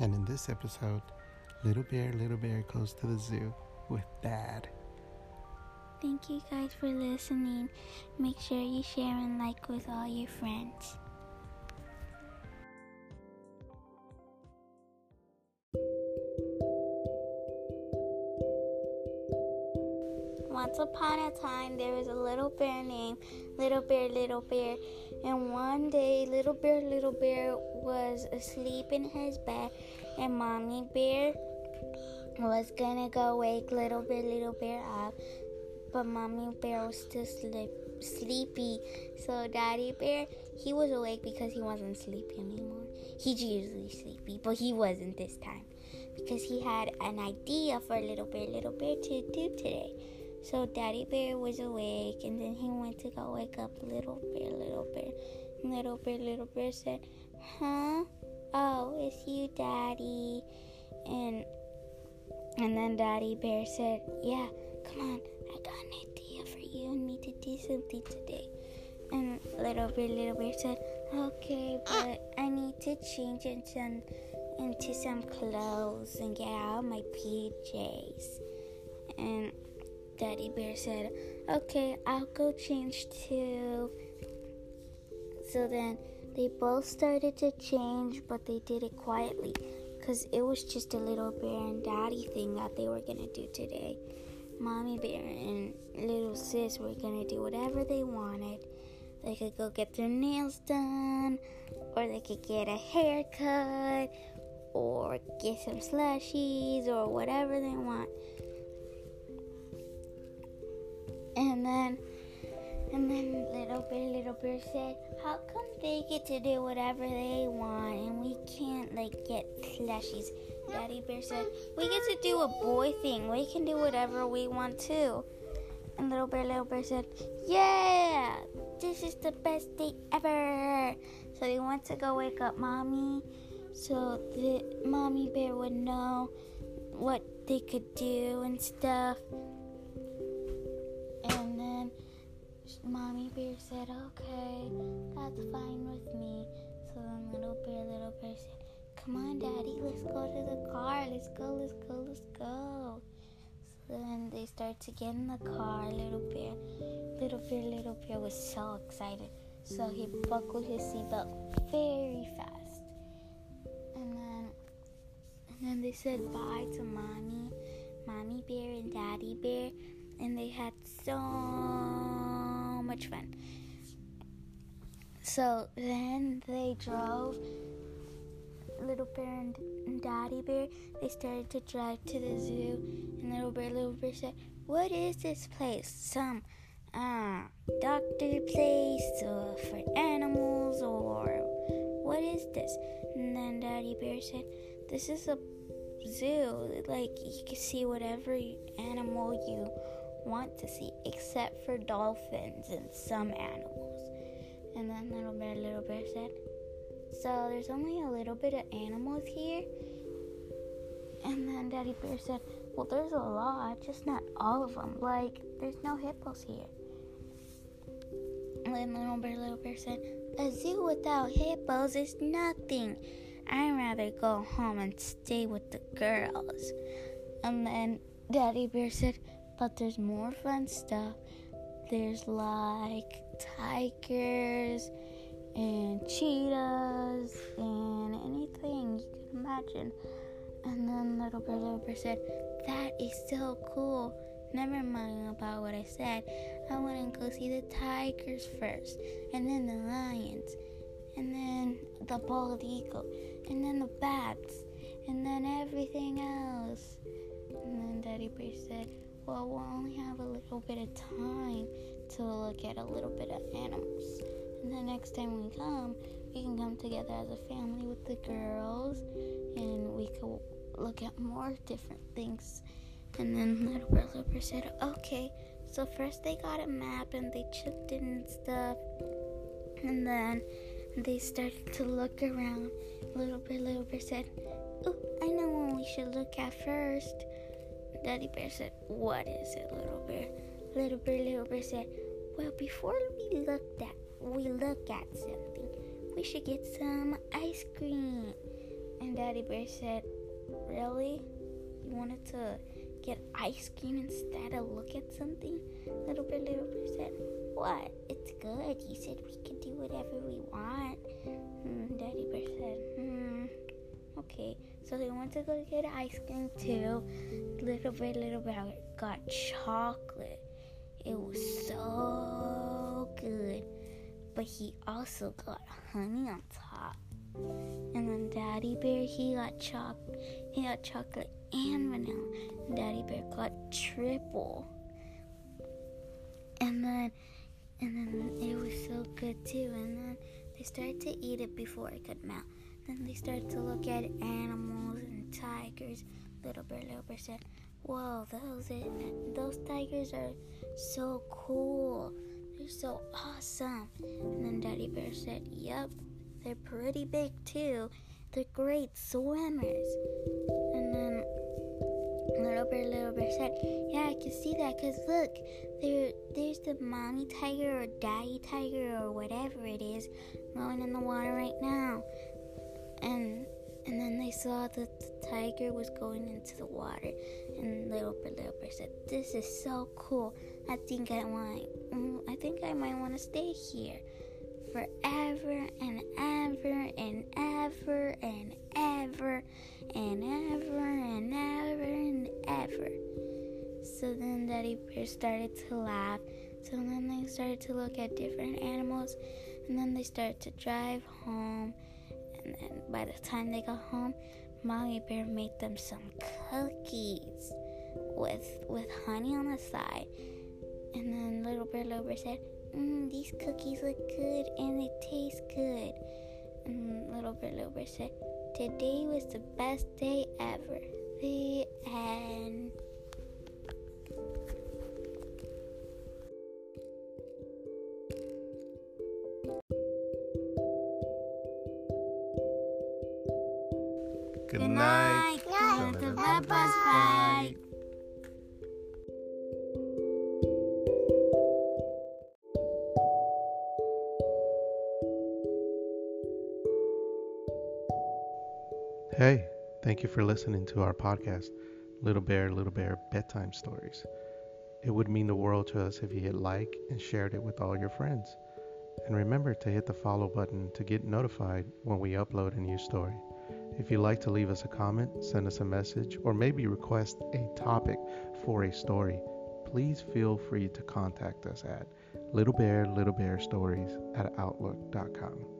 And in this episode, Little Bear, Little Bear goes to the zoo with Dad. Thank you guys for listening. Make sure you share and like with all your friends. Once upon a time, there was a little bear named Little Bear, Little Bear. And one day, Little Bear, Little Bear was asleep in his bed, and Mommy Bear was gonna go wake Little Bear, Little Bear up. But Mommy Bear was still sleep, sleepy. So Daddy Bear, he was awake because he wasn't sleepy anymore. He's usually sleepy, but he wasn't this time because he had an idea for Little Bear, Little Bear to do today. So Daddy Bear was awake, and then he went to go wake up Little Bear, Little Bear. Little Bear, Little Bear said, "Huh? Oh, it's you, Daddy." And and then Daddy Bear said, "Yeah, come on, I got an idea for you and me to do something today." And Little Bear, Little Bear said, "Okay, ah. but I need to change into into some clothes and get out of my PJs." And Daddy Bear said, Okay, I'll go change too. So then they both started to change, but they did it quietly because it was just a little bear and daddy thing that they were gonna do today. Mommy bear and little sis were gonna do whatever they wanted. They could go get their nails done, or they could get a haircut, or get some slushies, or whatever they want. And then, and then little bear, little bear said, "How come they get to do whatever they want and we can't like get slushies?" Daddy bear said, "We get to do a boy thing. We can do whatever we want to. And little bear, little bear said, "Yeah, this is the best day ever." So they went to go wake up mommy, so the mommy bear would know what they could do and stuff. Mommy Bear said, okay, that's fine with me. So then Little Bear, Little Bear said, come on, Daddy, let's go to the car. Let's go, let's go, let's go. So then they start to get in the car, Little Bear. Little Bear, Little Bear was so excited. So he buckled his seatbelt very fast. And then, and then they said bye to Mommy, Mommy Bear and Daddy Bear. And they had so much fun. So then they drove Little Bear and Daddy Bear. They started to drive to the zoo, and Little Bear, Little Bear said, "What is this place? Some uh, doctor place or for animals or what is this?" And then Daddy Bear said, "This is a zoo. Like you can see whatever animal you." Want to see, except for dolphins and some animals. And then Little Bear, Little Bear said, So there's only a little bit of animals here? And then Daddy Bear said, Well, there's a lot, just not all of them. Like, there's no hippos here. And then Little Bear, Little Bear said, A zoo without hippos is nothing. I'd rather go home and stay with the girls. And then Daddy Bear said, but there's more fun stuff. There's like tigers and cheetahs and anything you can imagine. And then Little Bear Little Bear said, That is so cool. Never mind about what I said. I want to go see the tigers first, and then the lions, and then the bald eagle, and then the bats, and then everything else. And then Daddy Bear said, well, we'll only have a little bit of time to look at a little bit of animals. And the next time we come, we can come together as a family with the girls and we could look at more different things. And then Little Little said, okay. So first they got a map and they checked it and stuff. And then they started to look around. Little Little Bear said, oh, I know what we should look at first. Daddy Bear said, What is it, little bear? Little bear, little bear said, Well, before we look at we look at something, we should get some ice cream. And Daddy Bear said, Really? You wanted to get ice cream instead of look at something? Little Bear, Little Bear said, What? It's good. You said we could do whatever we want. Hmm, Daddy Bear said, Hmm. Okay, so they went to go get ice cream too. Little Bear, Little Bear got chocolate. It was so good. But he also got honey on top. And then Daddy Bear, he got choc he got chocolate and vanilla. And Daddy Bear got triple. And then and then it was so good too. And then they started to eat it before it could melt. Then they started to look at animals and tigers. Little Bear, Little Bear said, Whoa, those those tigers are so cool. They're so awesome. And then Daddy Bear said, Yep, they're pretty big too. They're great swimmers. And then Little Bear, Little Bear said, Yeah, I can see that because look, there, there's the mommy tiger or daddy tiger or whatever it is going in the water right now. And and then they saw that the tiger was going into the water. And Little Bear, Little Bear said, This is so cool. I think I want, mm, I think I might want to stay here forever and ever and ever and ever and ever and ever and ever. So then Daddy Bear started to laugh. So then they started to look at different animals. And then they started to drive home. And by the time they got home, Mommy Bear made them some cookies with with honey on the side. And then Little Bear Little Bear said, mm, these cookies look good and they taste good. And Little Bear Little Bear said, today was the best day ever. Hey, thank you for listening to our podcast, Little Bear, Little Bear Bedtime Stories. It would mean the world to us if you hit like and shared it with all your friends. And remember to hit the follow button to get notified when we upload a new story. If you'd like to leave us a comment, send us a message, or maybe request a topic for a story, please feel free to contact us at Little Bear, Little Bear Stories at Outlook.com.